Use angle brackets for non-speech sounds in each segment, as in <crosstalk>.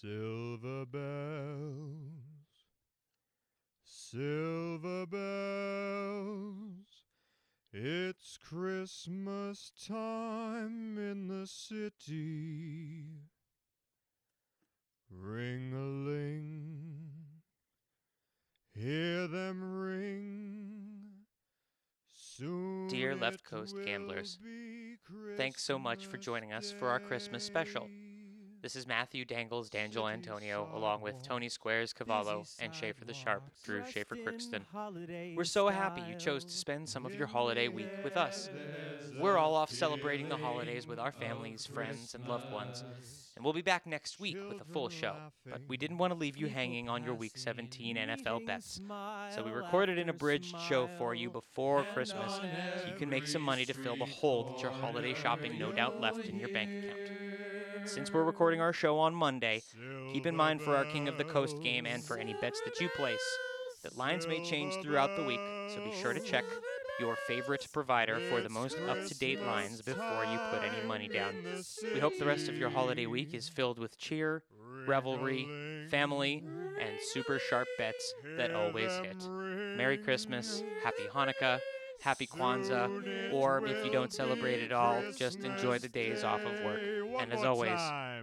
Silver bells, silver bells, it's Christmas time in the city. Ring a ling, hear them ring. Soon Dear Left Coast gamblers, thanks so much for joining us for our Christmas special. This is Matthew Dangles D'Angelo Antonio, along with Tony Squares Cavallo and Schaefer the Sharp, Drew Schaefer Crookston. We're so happy you chose to spend some of your holiday week with us. We're all off celebrating the holidays with our families, friends, and loved ones. And we'll be back next week with a full show. But we didn't want to leave you hanging on your Week 17 NFL bets. So we recorded an abridged show for you before Christmas so you can make some money to fill the hole that your holiday shopping no doubt left in your bank account. Since we're recording our show on Monday, keep in mind for our King of the Coast game and for any bets that you place that lines may change throughout the week, so be sure to check your favorite provider for the most up to date lines before you put any money down. We hope the rest of your holiday week is filled with cheer, revelry, family, and super sharp bets that always hit. Merry Christmas, Happy Hanukkah, Happy Kwanzaa, or if you don't celebrate at all, just enjoy the days off of work. And as always,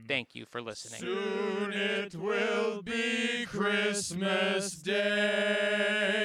thank you for listening. Soon it will be Christmas Day.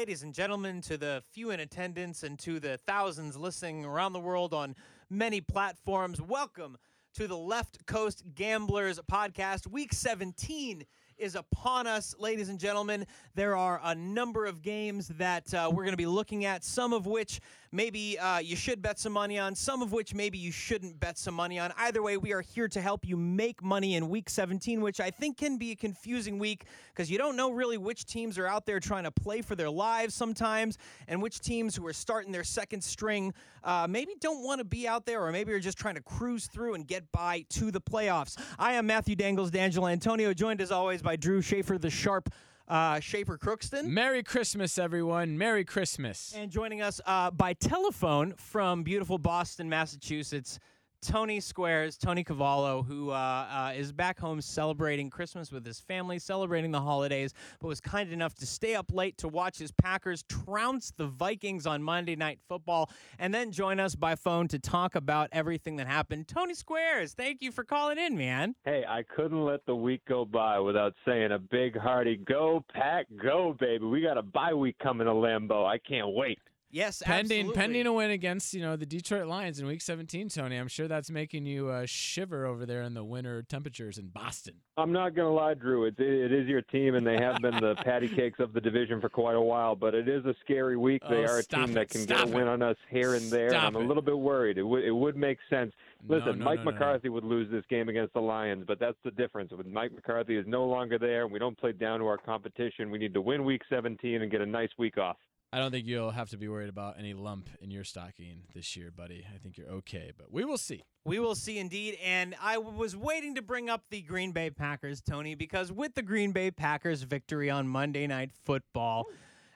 Ladies and gentlemen, to the few in attendance and to the thousands listening around the world on many platforms, welcome to the Left Coast Gamblers podcast. Week 17 is upon us, ladies and gentlemen. There are a number of games that uh, we're going to be looking at, some of which maybe uh, you should bet some money on, some of which maybe you shouldn't bet some money on. Either way, we are here to help you make money in week 17, which I think can be a confusing week because you don't know really which teams are out there trying to play for their lives sometimes, and which teams who are starting their second string uh, maybe don't want to be out there, or maybe are just trying to cruise through and get by to the playoffs. I am Matthew Dangles D'Angelo Antonio, joined as always by Drew Schaefer, the sharp uh, Schaefer Crookston. Merry Christmas, everyone. Merry Christmas. And joining us uh, by telephone from beautiful Boston, Massachusetts, Tony Squares, Tony Cavallo, who uh, uh, is back home celebrating Christmas with his family, celebrating the holidays, but was kind enough to stay up late to watch his Packers trounce the Vikings on Monday Night Football, and then join us by phone to talk about everything that happened. Tony Squares, thank you for calling in, man. Hey, I couldn't let the week go by without saying a big hearty go pack go baby. We got a bye week coming to Lambeau. I can't wait. Yes, Pending absolutely. pending a win against you know the Detroit Lions in Week 17, Tony. I'm sure that's making you uh, shiver over there in the winter temperatures in Boston. I'm not going to lie, Drew. It's, it is your team, and they have been the <laughs> patty cakes of the division for quite a while. But it is a scary week. They Oh, are a team it. that can Stop get a win it. on us here and there. And I'm a little bit worried. It would it would make sense. Listen, no, Mike no, no, no. McCarthy would lose this game against the Lions, but that's the difference. When Mike McCarthy is no longer there, and we don't play down to our competition. We need to win Week 17 and get a nice week off. I don't think you'll have to be worried about any lump in your stocking this year, buddy. I think you're okay, but we will see. We will see indeed. And I was waiting to bring up the Green Bay Packers, Tony, because with the Green Bay Packers victory on Monday Night Football,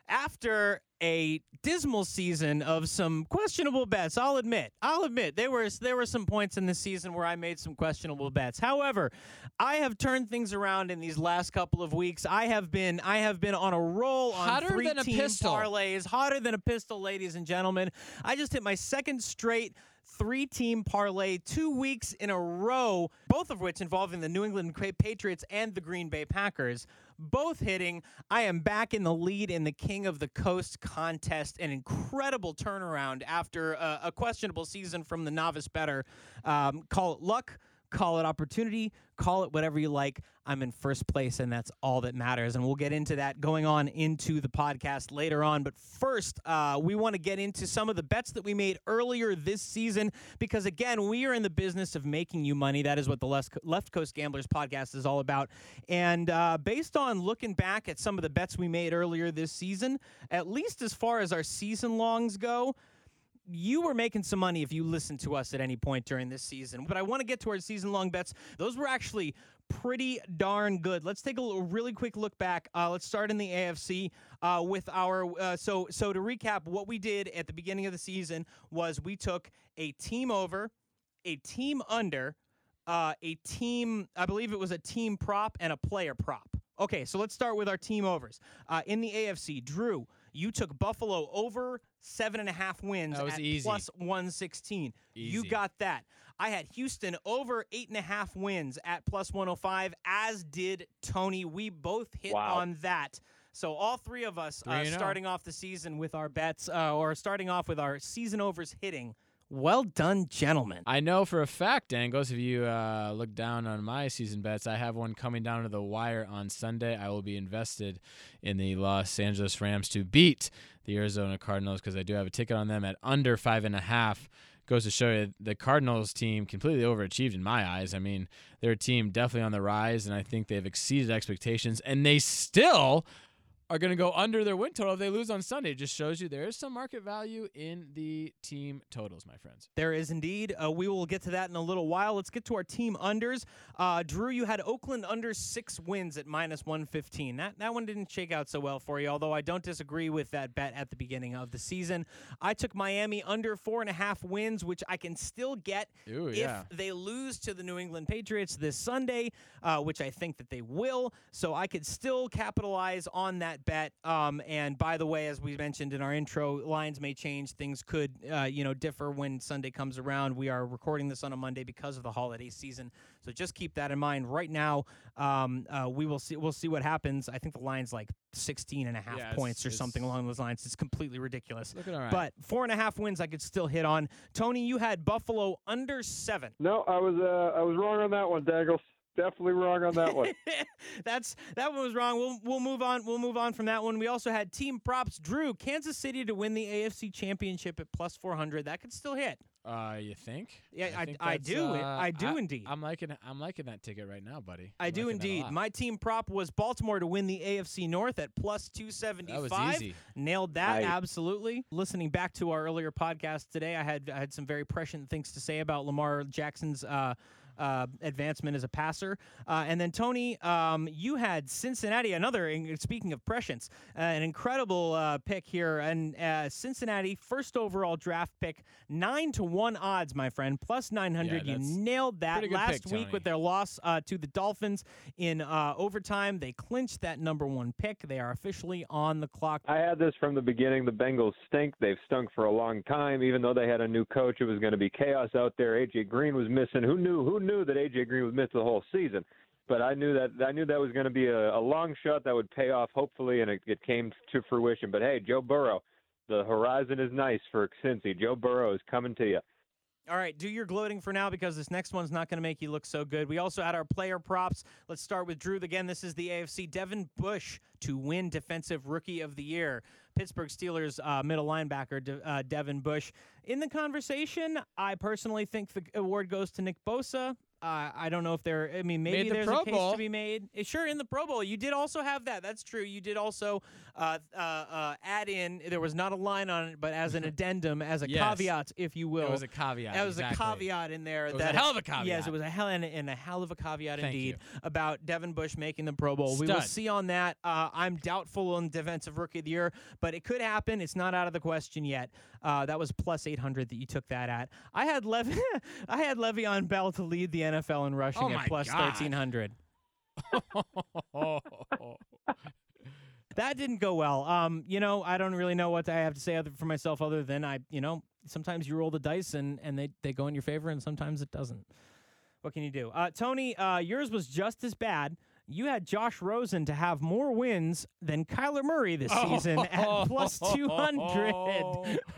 after a dismal season of some questionable bets, I'll admit, I'll admit there were there were some points in the season where I made some questionable bets. However, I have turned things around in these last couple of weeks. I have been I have been on a roll on Hotter three than a team pistol. parlays, hotter than a pistol, ladies and gentlemen. I just hit my second straight three team parlay two weeks in a row, both of which involving the New England Patriots and the Green Bay Packers, both hitting. I am back in the lead in the King of the Coast contest. An incredible turnaround after a, a questionable season from the novice bettor. Um, call it luck. Call it opportunity, call it whatever you like. I'm in first place, and that's all that matters. And we'll get into that going on into the podcast later on. But first, uh, we want to get into some of the bets that we made earlier this season because, again, we are in the business of making you money. That is what the Left Coast Gamblers podcast is all about. And uh, based on looking back at some of the bets we made earlier this season, at least as far as our season longs go, you were making some money if you listened to us at any point during this season. But I want to get to our season long bets. Those were actually pretty darn good. Let's take a really quick look back. Uh, let's start in the AFC uh, with our. Uh, so so to recap, what we did at the beginning of the season was we took a team over, a team under, uh, a team. I believe it was a team prop and a player prop. Okay, so let's start with our team overs. Uh, in the AFC, Drew, you took Buffalo over seven and a half wins That was at easy. plus 116. You got that. I had Houston over eight and a half wins at plus 105, as did Tony. We both hit Wow. on that. So all three of us Three uh, oh. starting off the season with our bets, uh, or starting off with our season overs hitting. Well done, gentlemen. I know for a fact, Dangles, if you uh, look down on my season bets, I have one coming down to the wire on Sunday. I will be invested in the Los Angeles Rams to beat the Arizona Cardinals because I do have a ticket on them at under five and a half. Goes to show you the Cardinals team completely overachieved in my eyes. I mean, they're a team definitely on the rise, and I think they've exceeded expectations, and they still are going to go under their win total if they lose on Sunday. It just shows you there is some market value in the team totals, my friends. There is indeed. Uh, we will get to that in a little while. Let's get to our team unders. Uh, Drew, you had Oakland under six wins at minus 115. That, that one didn't shake out so well for you, although I don't disagree with that bet at the beginning of the season. I took Miami under four and a half wins, which I can still get Ooh, if yeah. they lose to the New England Patriots this Sunday, uh, which I think that they will. So I could still capitalize on that bet. Um, and by the way, as we mentioned in our intro, lines may change. Things could, uh, you know, differ when Sunday comes around. We are recording this on a Monday because of the holiday season, so just keep that in mind. Right now, um, uh, we will see. We'll see what happens. I think the line's like 16 and a half Yeah, it's- points or something along those lines. It's completely ridiculous. Looking all right. But four and a half wins, I could still hit on. Tony, you had Buffalo under seven. No, I was uh, I was wrong on that one, Dangles. Definitely wrong on that one. <laughs> That's that one was wrong. We'll we'll move on. We'll move on from that one. We also had team props. Drew, Kansas City to win the AFC Championship at plus four hundred. That could still hit. Uh, you think? Yeah, I- think I do uh, I do indeed. I'm liking. I'm liking that ticket right now, buddy. I I'm do liking that a indeed. My team prop was Baltimore to win the AFC North at plus two seventy that was easy. Nailed that Nice. absolutely. Listening back to our earlier podcast today, I had I had some very prescient things to say about Lamar Jackson's uh, uh, advancement as a passer. Uh, and then Tony, um, you had Cincinnati. Another speaking of prescience, uh, an incredible uh, pick here, and uh, Cincinnati first overall draft pick, nine to one odds, my friend, plus nine hundred. Yeah, you nailed that last pick, week with their loss uh, to the Dolphins in uh, overtime. They clinched that number one pick. They are officially on the clock. I had this from the beginning. The Bengals stink. They've stunk for a long time. Even though they had a new coach, it was going to be chaos out there. AJ Green was missing. Who knew? Who knew that AJ Green would miss the whole season? But I knew that I knew that was going to be a, a long shot that would pay off, hopefully, and it, it came to fruition. But hey, Joe Burrow, the horizon is nice for Cincy. Joe Burrow is coming to you. All right, do your gloating for now because this next one's not going to make you look so good. We also had our player props. Let's start with Drew again. This is the AFC. Devin Bush to win Defensive Rookie of the Year. Pittsburgh Steelers uh, middle linebacker De- uh, Devin Bush. In the conversation, I personally think the award goes to Nick Bosa. Uh, I don't know if there. I mean, maybe the there's Pro a case Bowl. to be made. Uh, Sure, in the Pro Bowl, you did also have that. That's true. You did also uh, uh, uh, add in. There was not a line on it, but as an <laughs> addendum, as a Yes. caveat, if you will. It was a caveat. That was exactly. a caveat in there. It was a that hell of a caveat. Yes, it was a hell and a, and a hell of a caveat Thank indeed about Devin Bush making the Pro Bowl. We will Stud. see on that. Uh, I'm doubtful on Defensive Rookie of the Year, but it could happen. It's not out of the question yet. Uh, that was plus 800 that you took that at. I had Lev- <laughs> I had Le'Veon Bell to lead the NFL in rushing Oh at plus God. 1300. Oh, <laughs> That didn't go well. Um, you know, I don't really know what I have to say other for myself other than I, you know, sometimes you roll the dice and and they they go in your favor and sometimes it doesn't. What can you do? Uh, Tony, uh, yours was just as bad. You had Josh Rosen to have more wins than Kyler Murray this <laughs> season at plus 200.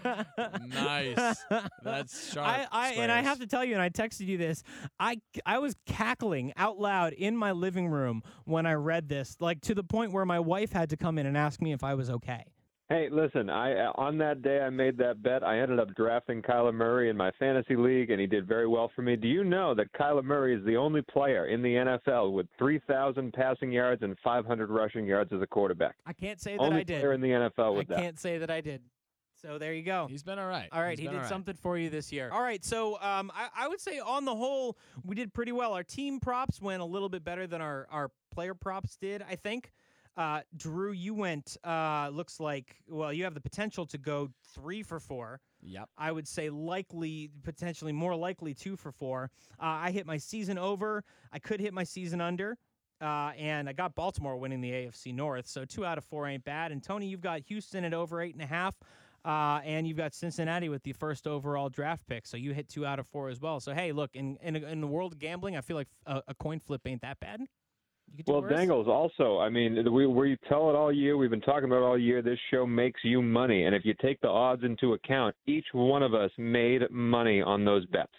<laughs> Nice. That's <laughs> sharp. I, I and I have to tell you, and I texted you this. I I was cackling out loud in my living room when I read this, like to the point where my wife had to come in and ask me if I was okay. Hey, listen, I on that day I made that bet. I ended up drafting Kyler Murray in my fantasy league, and he did very well for me. Do you know that Kyler Murray is the only player in the NFL with 3,000 passing yards and 500 rushing yards as a quarterback? I can't say that only I did. player in the NFL I with that. I can't say that I did. So there you go. He's been all right. All right, He's he did all right. something for you this year. All right, so um, I, I would say on the whole, we did pretty well. Our team props went a little bit better than our, our player props did, I think. Uh, Drew, you went, uh, looks like, well, you have the potential to go three for four. Yep. I would say likely, potentially more likely two for four. Uh, I hit my season over. I could hit my season under. Uh, and I got Baltimore winning the AFC North. So two out of four ain't bad. And Tony, you've got Houston at over eight and a half. Uh, and you've got Cincinnati with the first overall draft pick. So you hit two out of four as well. So, hey, look, in, in, in the world of gambling, I feel like a, a coin flip ain't that bad. Well, worse. Dangles also. I mean, we we tell it all year. We've been talking about it all year. This show makes you money, and if you take the odds into account, each one of us made money on those bets.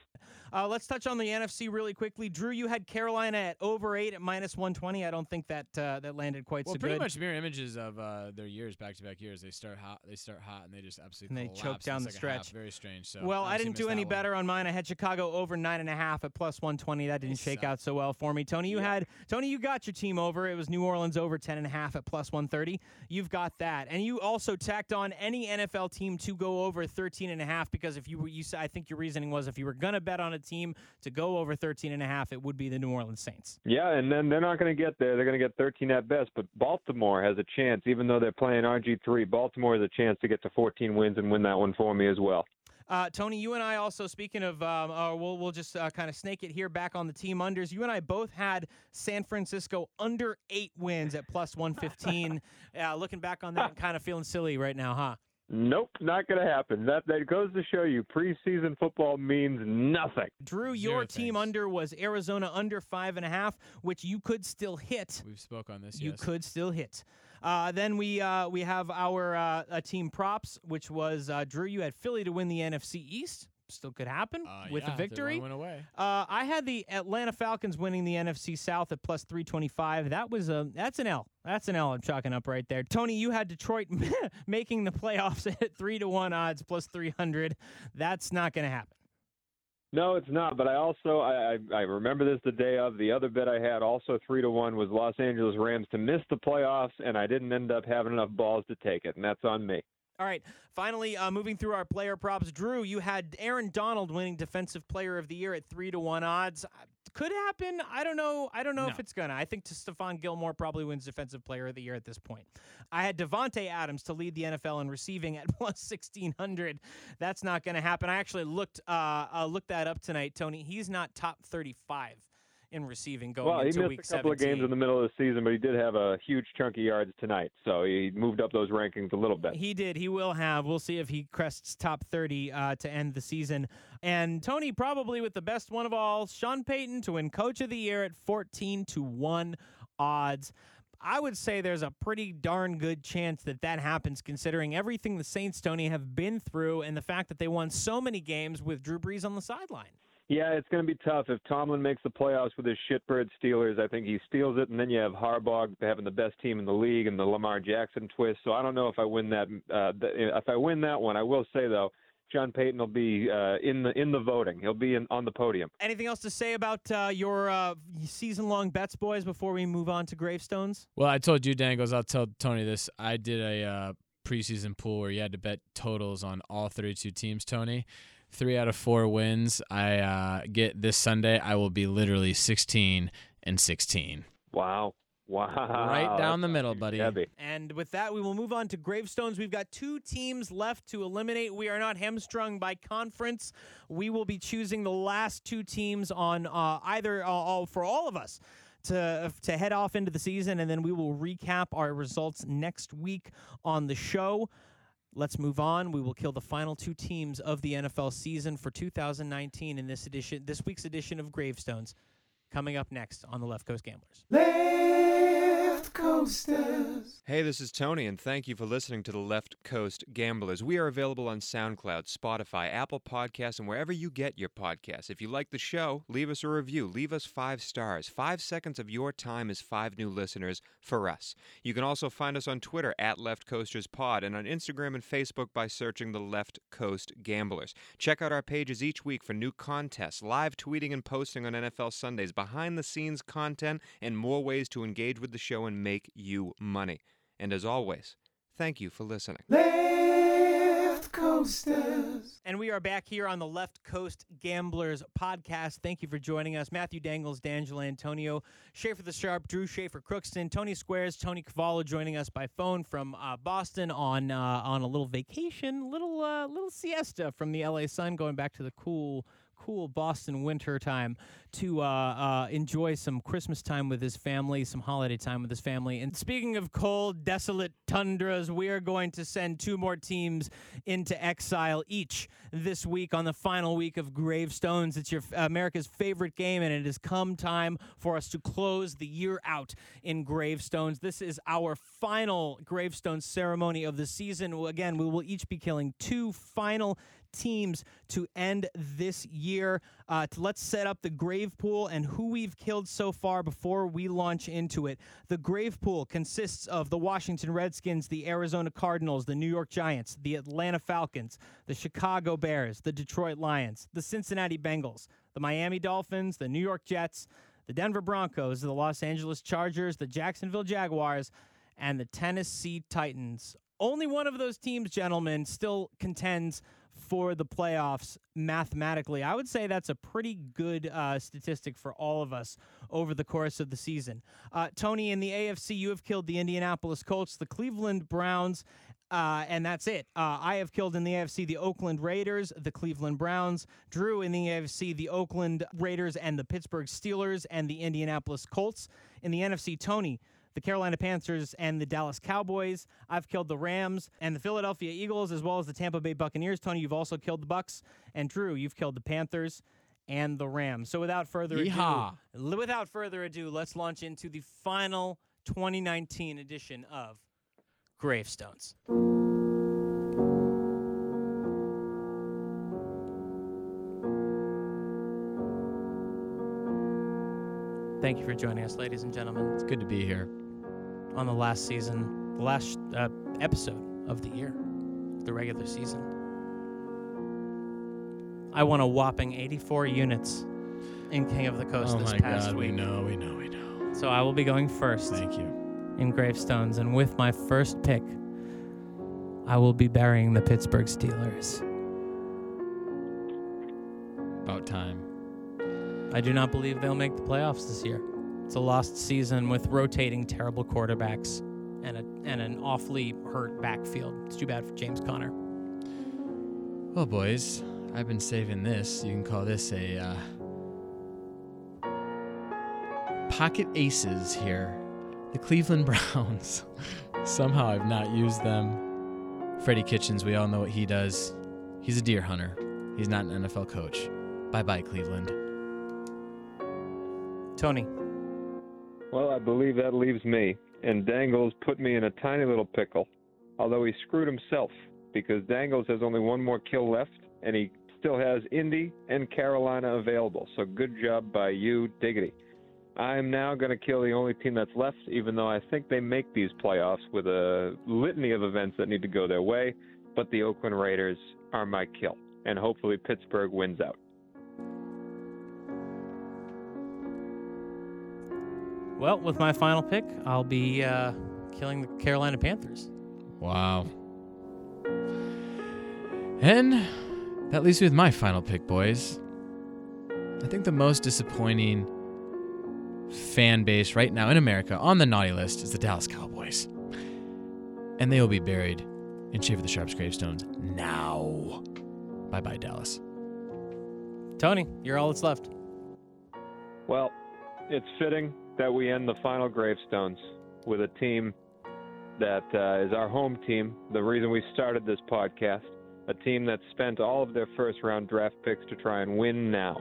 Uh, let's touch on the NFC really quickly. Drew, you had Carolina at over eight at minus 120. I don't think that uh, that landed quite so good. Well, so pretty good. much mirror images of uh, their years, back-to-back years. They start hot. They start hot, and they just absolutely And they choke down the second half. stretch. Very strange. So well, I didn't do any one. better on mine. I had Chicago over nine and a half at plus 120. That didn't They shake suck. out so well for me. Tony, you had Tony, you got your team over. It was New Orleans over 10 and a half at plus 130. You've got that, and you also tacked on any NFL team to go over 13 and a half because if you were, you I think your reasoning was if you were gonna bet on a team to go over 13 and a half, it would be the New Orleans Saints. Yeah, and then they're not going to get there. They're going to get 13 at best. But Baltimore has a chance, even though they're playing RG3. Baltimore has a chance to get to 14 wins and win that one for me as well. Uh, Tony, you and I also speaking of, um, uh, we'll we'll just uh, kind of snake it here back on the team unders. You and I both had San Francisco under eight wins at plus one fifteen. <laughs> uh, looking back on that, and kind of feeling silly right now, huh? Nope, not going to happen. That that goes to show you preseason football means nothing. Drew, Zero your team thanks. under was Arizona under five and a half, which you could still hit. We've spoke on this. You yes. could still hit. Uh, then we uh, we have our uh, uh, team props, which was uh, Drew. You had Philly to win the NFC East. Still could happen Uh, with yeah, a victory. One win away. Uh, I had the Atlanta Falcons winning the NFC South at plus 325. That was a that's an L. That's an L. I'm chalking up right there. Tony, you had Detroit <laughs> making the playoffs <laughs> at three to one odds plus 300. That's not going to happen. No, it's not. But I also I, I I remember this the day of the other bet I had also three to one was Los Angeles Rams to miss the playoffs, and I didn't end up having enough balls to take it, and that's on me. All right. Finally, uh, moving through our player props, Drew, you had Aaron Donald winning Defensive Player of the Year at three to one odds. Uh, Could happen. I don't know. I don't know if it's gonna. I think Stephon Gilmore probably wins Defensive Player of the Year at this point. I had Davante Adams to lead the NFL in receiving at <laughs> plus sixteen hundred. That's not gonna happen. I actually looked uh, uh, looked that up tonight, Tony. He's not top thirty five in receiving going Well, he into missed a couple of games in the middle of the season, but he did have a huge chunk of yards tonight, so he moved up those rankings a little bit. He did. He will have. We'll see if he crests top 30 uh, to end the season. And Tony, probably with the best one of all, Sean Payton to win Coach of the Year at 14 to 1 odds. I would say there's a pretty darn good chance that that happens, considering everything the Saints, Tony, have been through and the fact that they won so many games with Drew Brees on the sideline. Yeah, it's going to be tough if Tomlin makes the playoffs with his shitbird Steelers. I think he steals it, and then you have Harbaugh having the best team in the league and the Lamar Jackson twist. So I don't know if I win that. Uh, if I win that one, I will say though, John Payton will be uh, in the in the voting. He'll be in, on the podium. Anything else to say about uh, your uh, season long bets, boys, before we move on to gravestones? Well, I told you, Dangles. I'll tell Tony this. I did a uh, preseason pool where you had to bet totals on all 32 teams. Tony, three out of four wins. I uh, get this Sunday. I will be literally 16 and 16. Wow, wow, Right down the middle, buddy. Heavy. And with that, we will move on to gravestones. We've got two teams left to eliminate. We are not hamstrung by conference. We will be choosing the last two teams on uh, either uh, all, for all of us to to head off into the season, and then we will recap our results next week on the show. Let's move on. We will kill the final two teams of the NFL season for 2019 in this edition, this week's edition of Gravestones, coming up next on the Left Coast Gamblers. Coasters. Hey, this is Tony, and thank you for listening to the Left Coast Gamblers. We are available on SoundCloud, Spotify, Apple Podcasts, and wherever you get your podcasts. If you like the show, leave us a review. Leave us five stars. Five seconds of your time is five new listeners for us. You can also find us on Twitter at Left Coasters Pod and on Instagram and Facebook by searching the Left Coast Gamblers. Check out our pages each week for new contests, live tweeting and posting on NFL Sundays, behind the scenes content, and more ways to engage with the show and make you money. And as always, thank you for listening. Left Coasters. And we are back here on the Left Coast Gamblers podcast. Thank you for joining us. Matthew Dangles, D'Angelo Antonio, Schaefer the Sharp, Drew Schaefer Crookston, Tony Squares, Tony Cavallo joining us by phone from uh, Boston on uh, on a little vacation, little uh, little siesta from the LA sun, going back to the cool cool Boston winter time to uh, uh, enjoy some Christmas time with his family, some holiday time with his family. And speaking of cold, desolate tundras, we are going to send two more teams into exile each this week on the final week of Gravestones. It's your America's favorite game, and it has come time for us to close the year out in Gravestones. This is our final Gravestone ceremony of the season. Again, we will each be killing two final teams to end this year. Uh, to, let's set up the grave pool and who we've killed so far before we launch into it. The grave pool consists of the Washington Redskins, the Arizona Cardinals, the New York Giants, the Atlanta Falcons, the Chicago Bears, the Detroit Lions, the Cincinnati Bengals, the Miami Dolphins, the New York Jets, the Denver Broncos, the Los Angeles Chargers, the Jacksonville Jaguars, and the Tennessee Titans. Only one of those teams, gentlemen, still contends for the playoffs mathematically. I would say that's a pretty good uh, statistic for all of us over the course of the season. Uh, Tony, in the AFC, you have killed the Indianapolis Colts, the Cleveland Browns. Uh, and that's it. Uh, I have killed in the AFC the Oakland Raiders, the Cleveland Browns. Drew in the AFC the Oakland Raiders and the Pittsburgh Steelers and the Indianapolis Colts. In the NFC, Tony, the Carolina Panthers and the Dallas Cowboys. I've killed the Rams and the Philadelphia Eagles, as well as the Tampa Bay Buccaneers. Tony, you've also killed the Bucks, and Drew, you've killed the Panthers and the Rams. So without further Yeehaw. ado, without further ado, let's launch into the final 2019 edition of Gravestones. Thank you for joining us, ladies and gentlemen It's good to be here. On the last season, the last uh, episode of the year, the regular season. I won a whopping 84 units in King of the Coast oh this my past God, we know, we know, we know. So I will be going first Thank you. in Gravestones, and with my first pick, I will be burying the Pittsburgh Steelers. About time. I do not believe they'll make the playoffs this year. It's a lost season with rotating terrible quarterbacks and a and an awfully hurt backfield. It's too bad for James Conner. Well, boys, I've been saving this. You can call this a uh, pocket aces here. The Cleveland <laughs> Browns. Somehow I've not used them. Freddie Kitchens, we all know what he does. He's a deer hunter. He's not an NFL coach. Bye bye, Cleveland. Tony, Well, I believe that leaves me. And Dangles put me in a tiny little pickle. Although he screwed himself because Dangles has only one more kill left and he still has Indy and Carolina available. So good job by you, Diggity. I'm now going to kill the only team that's left, even though I think they make these playoffs with a litany of events that need to go their way. But the Oakland Raiders are my kill. And hopefully Pittsburgh wins out. Well, with my final pick, I'll be uh, killing the Carolina Panthers. Wow. And that leaves me with my final pick, boys. I think the most disappointing fan base right now in America on the naughty list is the Dallas Cowboys. And they will be buried in Schaefer the Sharp's gravestones now. Bye bye, Dallas. Tony, you're all that's left. Well, it's fitting that we end the final gravestones with a team that uh, is our home team, the reason we started this podcast, a team that spent all of their first round draft picks to try and win now.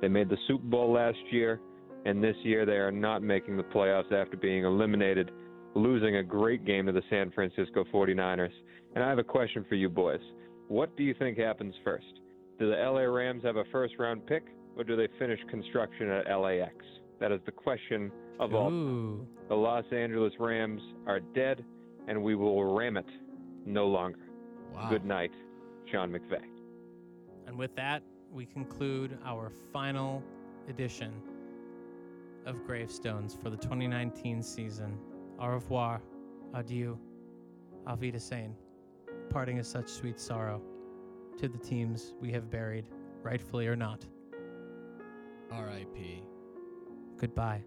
They made the Super Bowl last year, and this year they are not making the playoffs after being eliminated losing a great game to the San Francisco 49ers. And I have a question for you boys. What do you think happens first? Do the LA Rams have a first round pick, or do they finish construction at LAX? That is the question of all. Ooh. The Los Angeles Rams are dead, and we will ram it no longer. Wow. Good night, Sean McVay. And with that, we conclude our final edition of Gravestones for the 2019 season. Au revoir, adieu, auf Wiedersehen. Parting is such sweet sorrow to the teams we have buried, rightfully or not. R.I.P. Goodbye.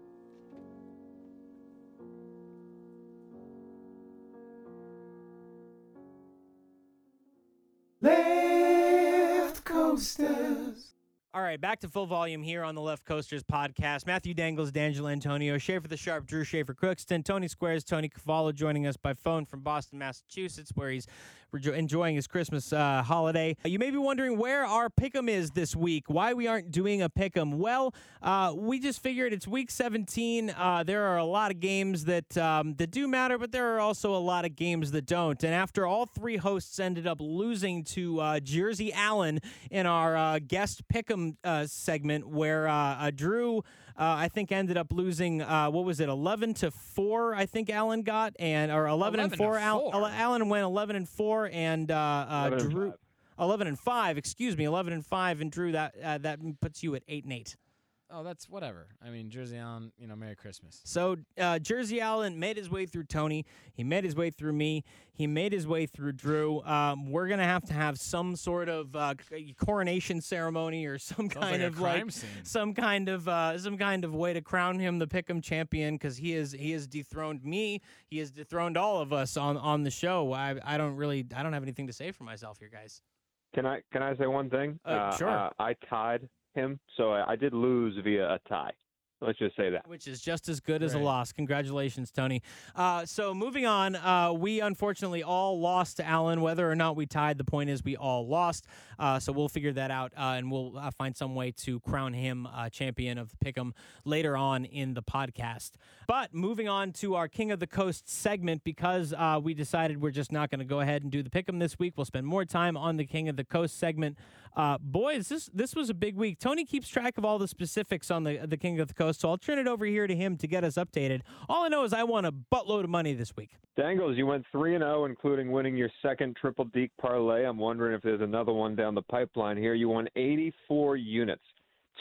Left coasters. All right, back to full volume here on the Left Coasters podcast. Matthew Dangles, D'Angelo Antonio, Schaefer the Sharp, Drew Schaefer Crookston, Tony Squares, Tony Cavallo joining us by phone from Boston, Massachusetts, where he's rejo- enjoying his Christmas uh, holiday. You may be wondering where our pick'em is this week, why we aren't doing a pick'em. Well, uh, we just figured it's week 17. Uh, there are a lot of games that um, that do matter, but there are also a lot of games that don't. And after all three hosts ended up losing to uh, Jersey Allen in our uh, guest pick'em uh, segment, where Drew, I think, ended up losing. Uh, what was it, eleven to four? I think Allen got, and or eleven, 11 and to four. Al- Allen went eleven and four, and uh, uh, Drew. 11 and 5, excuse me, 11 and 5 and Drew that uh, that puts you at 8 and 8. Oh, that's whatever. I mean, Jersey Allen, you know, Merry Christmas. So uh, Jersey Allen made his way through Tony. He made his way through me. He made his way through Drew. Um, we're gonna have to have some sort of uh, coronation ceremony or <laughs> some Sounds kind like a of crime like scene. some kind of uh, some kind of way to crown him the Pick'em champion because he is he has dethroned me. He has dethroned all of us on on the show. I I don't really I don't have anything to say for myself here, guys. Can I can I say one thing? Uh, sure. I tied him, so I, I did lose via a tie. Let's just say that. which is just as good as a loss. Congratulations, Tony. Uh, so moving on, uh, we unfortunately all lost to Allen. Whether or not we tied, the point is we all lost. Uh, so we'll figure that out, uh, and we'll uh, find some way to crown him uh, champion of the Pick'em later on in the podcast. But moving on to our King of the Coast segment, because uh, we decided we're just not going to go ahead and do the Pick'em this week. We'll spend more time on the King of the Coast segment. Uh, boys, this this was a big week. Tony keeps track of all the specifics on the the King of the Coast, so I'll turn it over here to him to get us updated. All I know is I won a buttload of money this week. Dangles, you went three and zero, including winning your second triple deek parlay. I'm wondering if there's another one down the pipeline here. You won 84 units.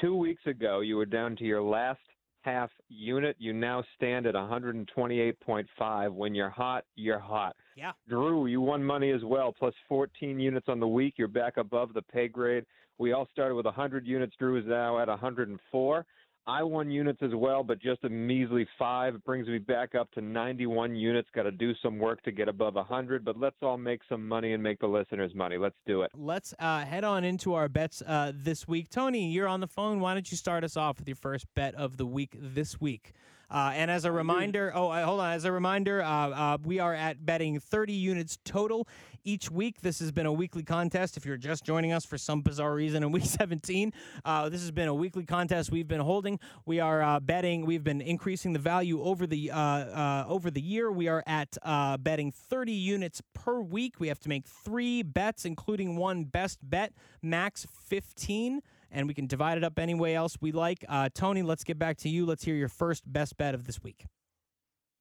Two weeks ago, you were down to your last half unit. You now stand at 128.5. When you're hot, you're hot. Yeah. Drew, you won money as well, plus 14 units on the week. You're back above the pay grade. We all started with 100 units. Drew is now at 104. I won units as well, but just a measly five. It brings me back up to 91 units. Got to do some work to get above 100, but let's all make some money and make the listeners money. Let's do it. Let's uh, head on into our bets uh, this week. Tony, you're on the phone. Why don't you start us off with your first bet of the week this week? Uh, and as a reminder, oh, uh, hold on. As a reminder, uh, uh, we are at betting 30 units total each week. This has been a weekly contest. If you're just joining us for some bizarre reason in week <laughs> 17, uh, this has been a weekly contest we've been holding. We are uh, betting. We've been increasing the value over the uh, uh, over the year. We are at uh, betting 30 units per week. We have to make three bets, including one best bet, max 15 and we can divide it up any way else we like. Uh, Tony, let's get back to you. Let's hear your first best bet of this week.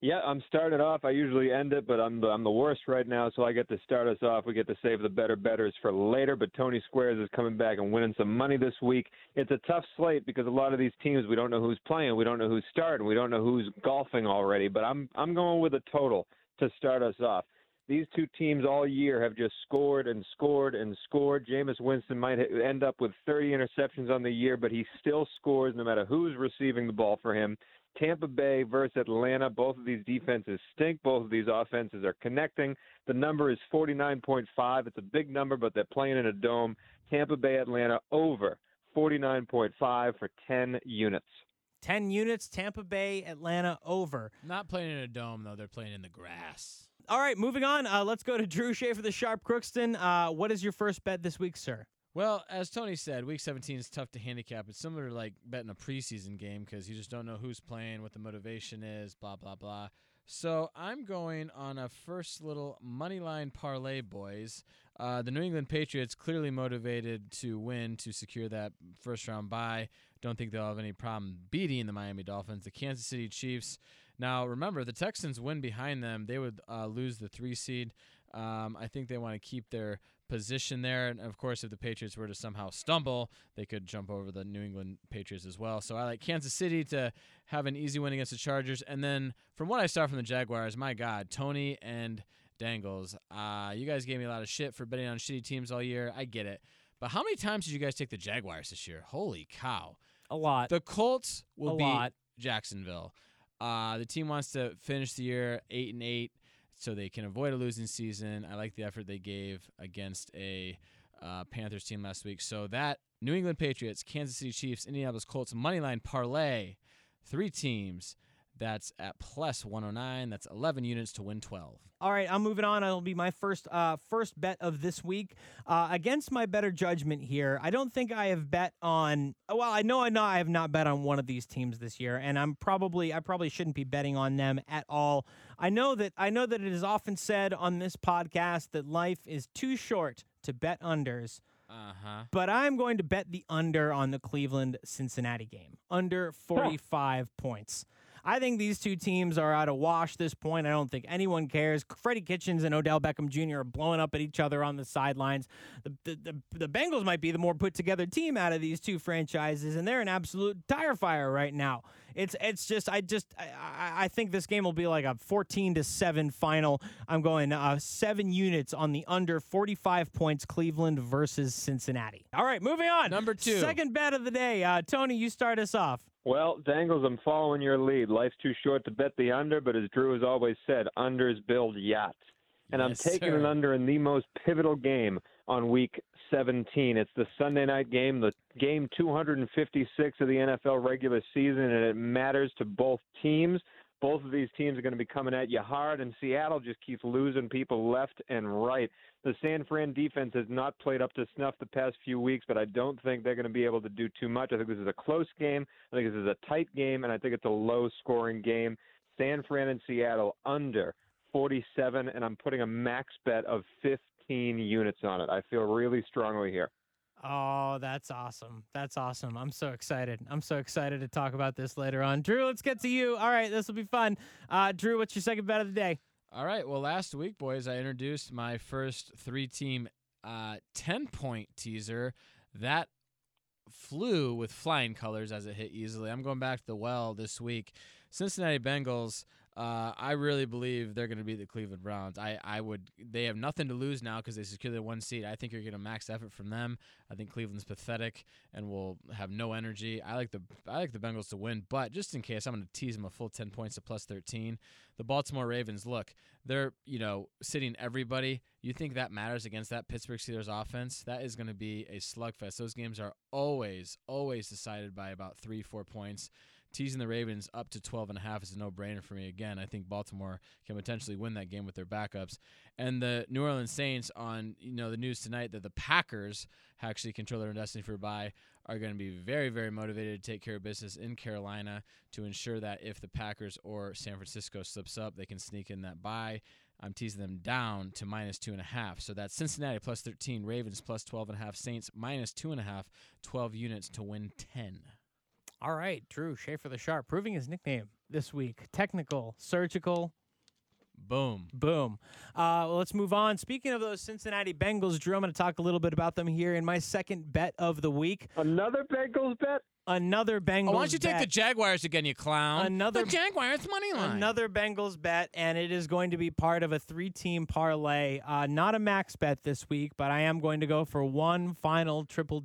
Yeah, I'm starting off. I usually end it, but I'm the, I'm the worst right now, so I get to start us off. We get to save the better bettors for later. But Tony Squares is coming back and winning some money this week. It's a tough slate because a lot of these teams we don't know who's playing, we don't know who's starting, we don't know who's golfing already. But I'm I'm going with a total to start us off. These two teams all year have just scored and scored and scored. Jameis Winston might end up with 30 interceptions on the year, but he still scores no matter who's receiving the ball for him. Tampa Bay versus Atlanta. Both of these defenses stink. Both of these offenses are connecting. The number is 49.5. It's a big number, but they're playing in a dome. Tampa Bay, Atlanta over 49.5 for 10 units. 10 units, Tampa Bay, Atlanta over. Not playing in a dome though; they're playing in the grass. All right, moving on. Uh, let's go to Drew Schaefer, the Sharp Crookston. Uh, what is your first bet this week, sir? Well, as Tony said, Week 17 is tough to handicap. It's similar to like betting a preseason game because you just don't know who's playing, what the motivation is, blah blah blah. So I'm going on a first little money line parlay, boys. Uh, the New England Patriots clearly motivated to win to secure that first round bye. Don't think they'll have any problem beating the Miami Dolphins. The Kansas City Chiefs. Now remember, the Texans win behind them, they would uh, lose the three seed. Um, I think they want to keep their position there. And of course, if the Patriots were to somehow stumble, they could jump over the New England Patriots as well. So I like Kansas City to have an easy win against the Chargers. And then from what I saw from the Jaguars, my God, Tony and Dangles, uh, you guys gave me a lot of shit for betting on shitty teams all year. I get it. But how many times did you guys take the Jaguars this year? Holy cow. A lot. The Colts will A beat lot. Jacksonville. Uh, the team wants to finish the year eight and eight, so they can avoid a losing season. I like the effort they gave against a uh, Panthers team last week. So that New England Patriots, Kansas City Chiefs, Indianapolis Colts money line parlay, three teams. That's at plus 109. That's 11 units to win 12. All right, I'm moving on. It'll be my first uh, first bet of this week. Uh, against my better judgment here, I don't think I have bet on. Well, I know I know I have not bet on one of these teams this year, and I'm probably I probably shouldn't be betting on them at all. I know that I know that it is often said on this podcast that life is too short to bet unders. Uh huh. But I'm going to bet the under on the Cleveland Cincinnati game. Under 45 points. I think these two teams are out of wash this point. I don't think anyone cares. Freddie Kitchens and Odell Beckham Jr. are blowing up at each other on the sidelines. The, the, the, the Bengals might be the more put together team out of these two franchises, and they're an absolute tire fire right now. It's it's just I just I, I- think this game will be like a 14 to 7 final. I'm going uh, 7 units on the under 45 points Cleveland versus Cincinnati. All right, moving on. Number two, second bet of the day. Uh, Tony, you start us off. Well, Dangles, I'm following your lead. Life's too short to bet the under, but as Drew has always said, unders build yachts. And Yes, I'm taking sir. an under in the most pivotal game on week 17. It's the Sunday night game, the game 256 of the NFL regular season, and it matters to both teams. Both of these teams are going to be coming at you hard, and Seattle just keeps losing people left and right. The San Fran defense has not played up to snuff the past few weeks, but I don't think they're going to be able to do too much. I think this is a close game. I think this is a tight game, and I think it's a low scoring game. San Fran and Seattle under 47, and I'm putting a max bet of 15 units on it. I feel really strongly here. Oh, that's awesome. That's awesome. I'm so excited. I'm so excited to talk about this later on. Drew, let's get to you. All right, this will be fun. Uh, Drew, what's your second bet of the day? All right. Well, last week, boys, I introduced my first three team uh, 10 point teaser. That flew with flying colors as it hit easily. I'm going back to the well this week. Cincinnati Bengals. Uh, I really believe they're going to beat the Cleveland Browns. I, I would. They have nothing to lose now because they secured the one seed. I think you're going to max effort from them. I think Cleveland's pathetic and will have no energy. I like the I like the Bengals to win, but just in case, I'm going to tease them a full 10 points to plus 13. The Baltimore Ravens. Look, they're you know sitting everybody. You think that matters against that Pittsburgh Steelers offense? That is going to be a slugfest. Those games are always always decided by about three four points. Teasing the Ravens up to 12 and a half is a no-brainer for me. Again, I think Baltimore can potentially win that game with their backups. And the New Orleans Saints on you know the news tonight that the Packers actually control their own destiny for a bye are going to be very very motivated to take care of business in Carolina to ensure that if the Packers or San Francisco slips up, they can sneak in that bye. I'm teasing them down to minus two and a half. So that's Cincinnati plus 13, Ravens plus 12 and a half, Saints minus two and a half, 12 units to win 10. All right, Drew Schaefer the Sharp, proving his nickname this week. Technical, surgical, Boom. boom. Uh, well, let's move on. Speaking of those Cincinnati Bengals, Drew, I'm going to talk a little bit about them here in my second bet of the week. Another Bengals bet? Another Bengals. Oh, why don't you take the. Jaguars again, you clown? Another- the Jaguars money line. Another Bengals bet, and it is going to be part of a three-team parlay. Uh, not a max bet this week, but I am going to go for one final triple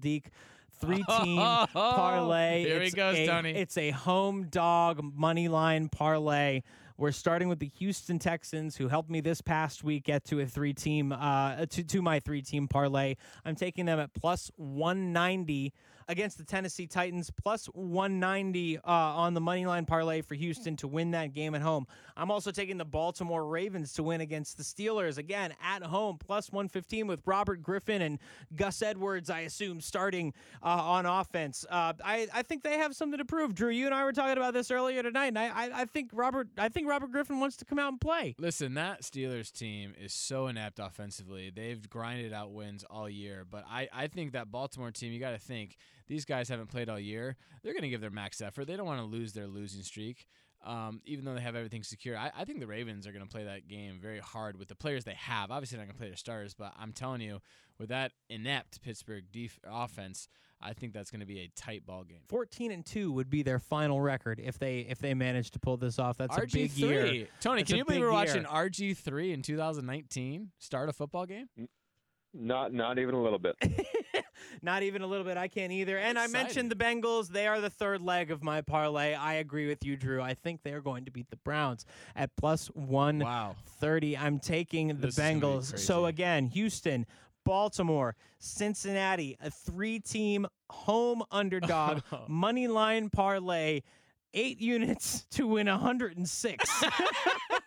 deek three-team parlay. <laughs> Here he goes, a- Tony. It's a home dog money line parlay. We're starting with the Houston Texans, who helped me this past week get to a three-team uh, to to my three-team parlay. I'm taking them at plus 190 against the Tennessee Titans, plus 190 uh, on the money line parlay for Houston to win that game at home. I'm also taking the Baltimore Ravens to win against the Steelers again at home, plus 115 with Robert Griffin and Gus Edwards, I assume, starting uh, on offense. Uh, I, I think they have something to prove. Drew, you and I were talking about this earlier tonight, and I, I, I think Robert I think Robert Griffin wants to come out and play. Listen, that Steelers team is so inept offensively. They've grinded out wins all year, but I, I think that Baltimore team, you got to think these guys haven't played all year. They're going to give their max effort. They don't want to lose their losing streak. Um, even though they have everything secure, I, I think the Ravens are going to play that game very hard with the players they have. Obviously, they're not going to play their starters, but I'm telling you, with that inept Pittsburgh def- offense, I think that's going to be a tight ball game. 14 and 2 would be their final record if they if they manage to pull this off. That's a big year. Tony, That's can you believe we're watching year. RG3 in 2019 start a football game? Not not even a little bit. <laughs> Not even a little bit. I can't either. And I mentioned the Bengals. They are the third leg of my parlay. I agree with you, Drew. I think they are going to beat the Browns at plus 130. Wow. I'm taking the This is gonna be Bengals. So again, Houston, Baltimore, Cincinnati, a three-team home underdog <laughs> oh. money line parlay. Eight units <laughs> to win 106. <laughs>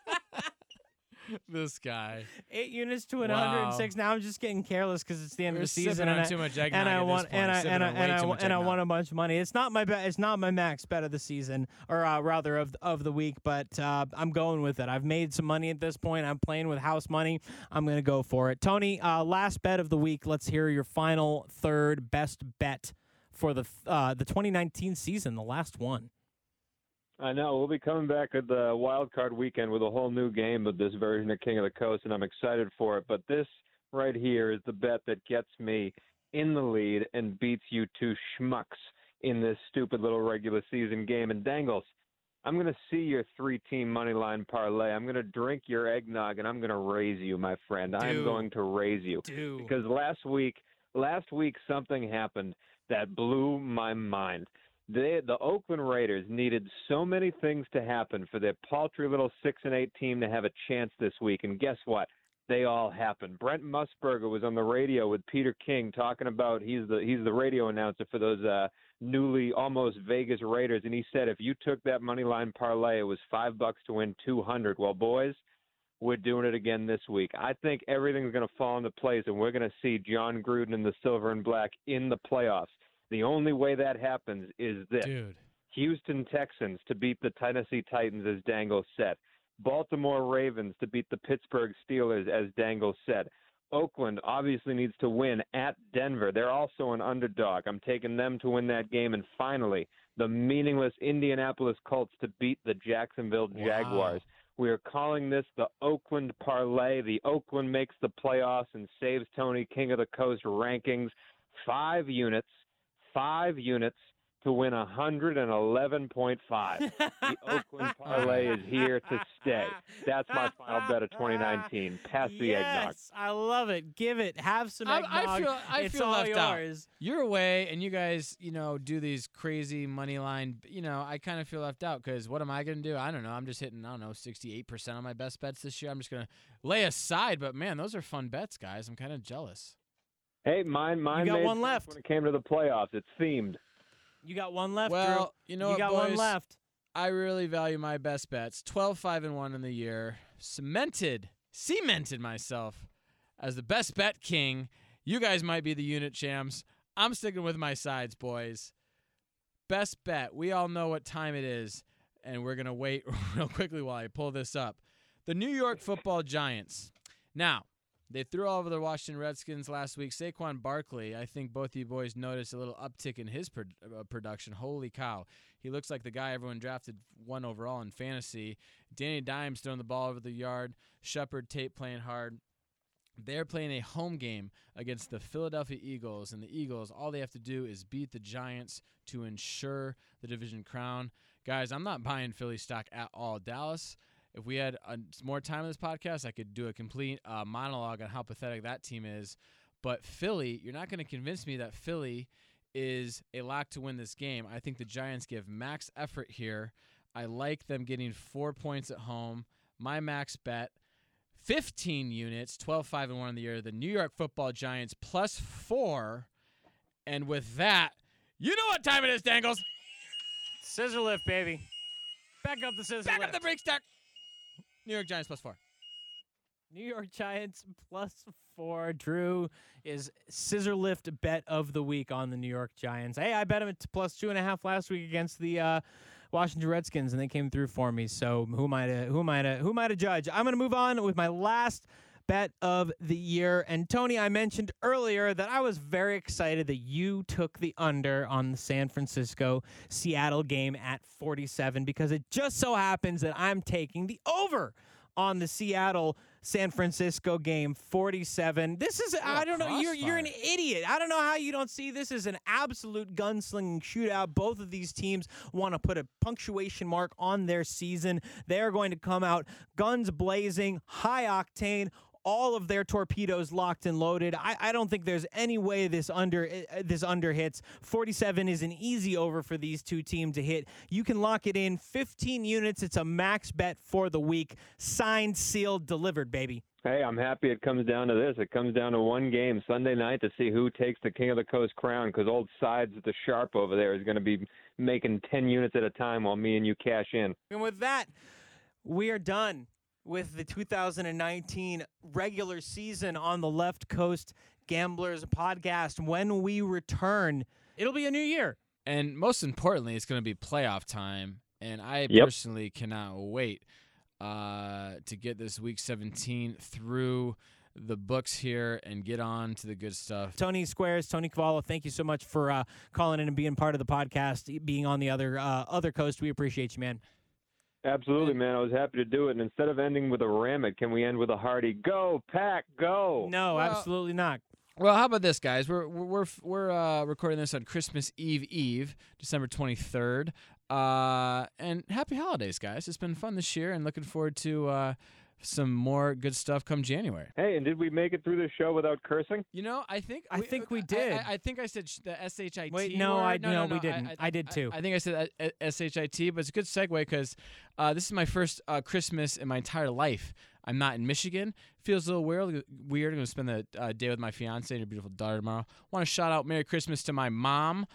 <laughs> this guy. Eight units to win Wow. 106. Now I'm just getting careless because it's the end We're of the season. and I- too much eggnog and I want and I and I and I, too wa- much and I want a bunch of money. It's not my bet. It's not my max bet of the season, or uh, rather of of the week. But uh, I'm going with it. I've made some money at this point. I'm playing with house money. I'm gonna go for it. Tony, uh, last bet of the week. Let's hear your final third best bet for the uh, the 2019 season, the last one. I know we'll be coming back at the wild card weekend with a whole new game of this version of King of the Coast, and I'm excited for it. But this right here is the bet that gets me in the lead and beats you two schmucks in this stupid little regular season game. And Dangles, I'm going to see your three-team money line parlay. I'm going to drink your eggnog, and I'm going to raise you, my friend. I am going to raise you because last week last week something happened that blew my mind. They, the Oakland Raiders needed so many things to happen for their paltry little six and eight team to have a chance this week, and guess what? They all happened. Brent Musburger was on the radio with Peter King talking about he's the he's the radio announcer for those uh, newly almost Vegas Raiders, and he said if you took that money line parlay, it was five bucks to win two hundred. Well, boys, we're doing it again this week. I think everything's going to fall into place, and we're going to see Jon Gruden and the Silver and Black in the playoffs. The only way that happens is this: Dude. Houston Texans to beat the Tennessee Titans, as Dangle said. Baltimore Ravens to beat the Pittsburgh Steelers, as Dangle said. Oakland obviously needs to win at Denver. They're also an underdog. I'm taking them to win that game. And finally, the meaningless Indianapolis Colts to beat the Jacksonville Wow. Jaguars. We are calling this the Oakland Parlay. The Oakland makes the playoffs and saves Tony King of the Coast rankings. Five units, five units to win 111.5. The <laughs> Oakland Parlay is here to stay. That's my final bet of 2019. Pass the eggnog. yes, I love it. Give it. Have some I- eggnog. I feel I it's feel all left uh, out. You're away, and you guys, you know, do these crazy money line. You know, I kind of feel left out because what am I going to do? I don't know. I'm just hitting, I don't know, 68% on my best bets this year. I'm just going to lay aside. But man, those are fun bets, guys. I'm kind of jealous. Hey, mine, mine You got made one left. when it came to the playoffs. It's themed. You got one left, well, you know you what, got boys? one left. I really value my best bets. 12 5 and 1 in the year. Cemented, cemented myself as the best bet king. You guys might be the unit champs. I'm sticking with my sides, boys. Best bet. We all know what time it is, and we're going to wait <laughs> real quickly while I pull this up. The New York football Giants. Now, they threw all over the Washington Redskins last week. Saquon Barkley, I think both of you boys noticed a little uptick in his pro- uh, production. Holy cow. He looks like the guy everyone drafted one overall in fantasy. Danny Dimes throwing the ball over the yard. Shepard Tate playing hard. They're playing a home game against the Philadelphia Eagles, and the Eagles, all they have to do is beat the Giants to ensure the division crown. Guys, I'm not buying Philly stock at all. Dallas, if we had uh, more time on this podcast, I could do a complete uh, monologue on how pathetic that team is. But Philly, you're not going to convince me that Philly is a lock to win this game. I think the Giants give max effort here. I like them getting four points at home. My max bet 15 units, 12 5 and 1 in the year. The New York football Giants plus four. And with that, You know what time it is, Dangles. Scissor lift, baby. Back up the scissor Back lift. up the brake stack. New York Giants plus four. New York Giants plus four. Drew is scissor lift bet of the week on the New York Giants. Hey, I bet him at plus two and a half last week against the uh, Washington Redskins, and they came through for me. So who am I to who am I to who am I to judge? I'm gonna move on with my last bet of the year. And Tony, I mentioned earlier that I was very excited that you took the under on the San Francisco Seattle game at 47 because it just so happens that I'm taking the over on the Seattle San Francisco game 47. This is I don't know you're you're an idiot. I don't know how you don't see this as an absolute gunslinging shootout. Both of these teams want to put a punctuation mark on their season. They are going to come out guns blazing, high octane, all of their torpedoes locked and loaded. I, I don't think there's any way this under uh, this under hits. 47 is an easy over for these two teams to hit. You can lock it in 15 units. It's a max bet for the week. Signed, sealed, delivered, baby. Hey, I'm happy it comes down to this. It comes down to one game Sunday night to see who takes the King of the Coast crown because old Sides at the Sharp over there is going to be making 10 units at a time while me and you cash in. And with that, we are done with the 2019 regular season on the Left Coast Gamblers podcast. When we return, it'll be a new year. And most importantly, it's going to be playoff time. And I Yep. personally cannot wait uh, to get this week 17 through the books here and get on to the good stuff. Tony Squares, Tony Cavallo, thank you so much for uh, calling in and being part of the podcast, being on the other uh, other coast. We appreciate you, man. Absolutely, man. I was happy to do it. And instead of ending with a ram it, can we end with a hearty go, pack, go? No, Well- absolutely not. Well, how about this, guys? We're we're we're, we're uh, recording this on Christmas Eve Eve, December 23rd. Uh, and happy holidays, guys. It's been fun this year and looking forward to uh, some more good stuff come January. Hey, and did we make it through the show without cursing? You know, I think I think we did. I, I think I said sh- the shit. Wait, no, word. I- no, no, no, we didn't. I did too. I, think I said uh, uh, shit, but it's a good segue because uh, this is my first uh, Christmas in my entire life. I'm not in Michigan. Feels a little weird. Weird. I'm gonna spend the uh, day with my fiance and her beautiful daughter tomorrow. Want to shout out Merry Christmas to my mom,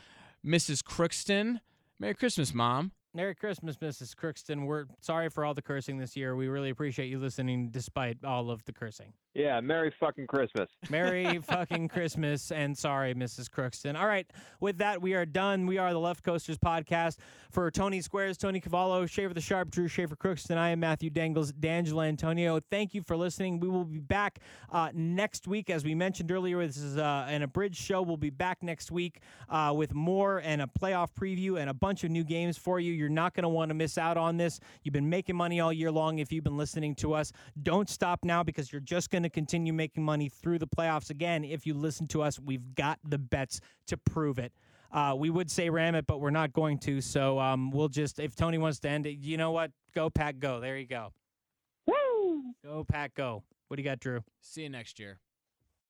Mrs. Crookston. Merry Christmas, mom. Merry Christmas, Mrs. Crookston. We're sorry for all the cursing this year. We really appreciate you listening despite all of the cursing. Yeah, Merry fucking Christmas. Merry <laughs> fucking Christmas and sorry, Mrs. Crookston. All right, with that, we are done. We are the Left Coasters podcast. For Tony Squares, Tony Cavallo, Schaefer the Sharp, Drew Schaefer Crookston, I am Matthew Dangles, D'Angelo Antonio. Thank you for listening. We will be back uh, next week. As we mentioned earlier, this is uh, an abridged show. We'll be back next week uh, with more and a playoff preview and a bunch of new games for you. You're not going to want to miss out on this. You've been making money all year long if you've been listening to us. Don't stop now because you're just going to continue making money through the playoffs again if you listen to us. We've got the bets to prove it. Uh, we would say ram it, but we're not going to. So um, we'll just, if Tony wants to end it, you know what? Go, Pack, go. There you go. Woo! Go, Pack, go. What do you got, Drew? See you next year.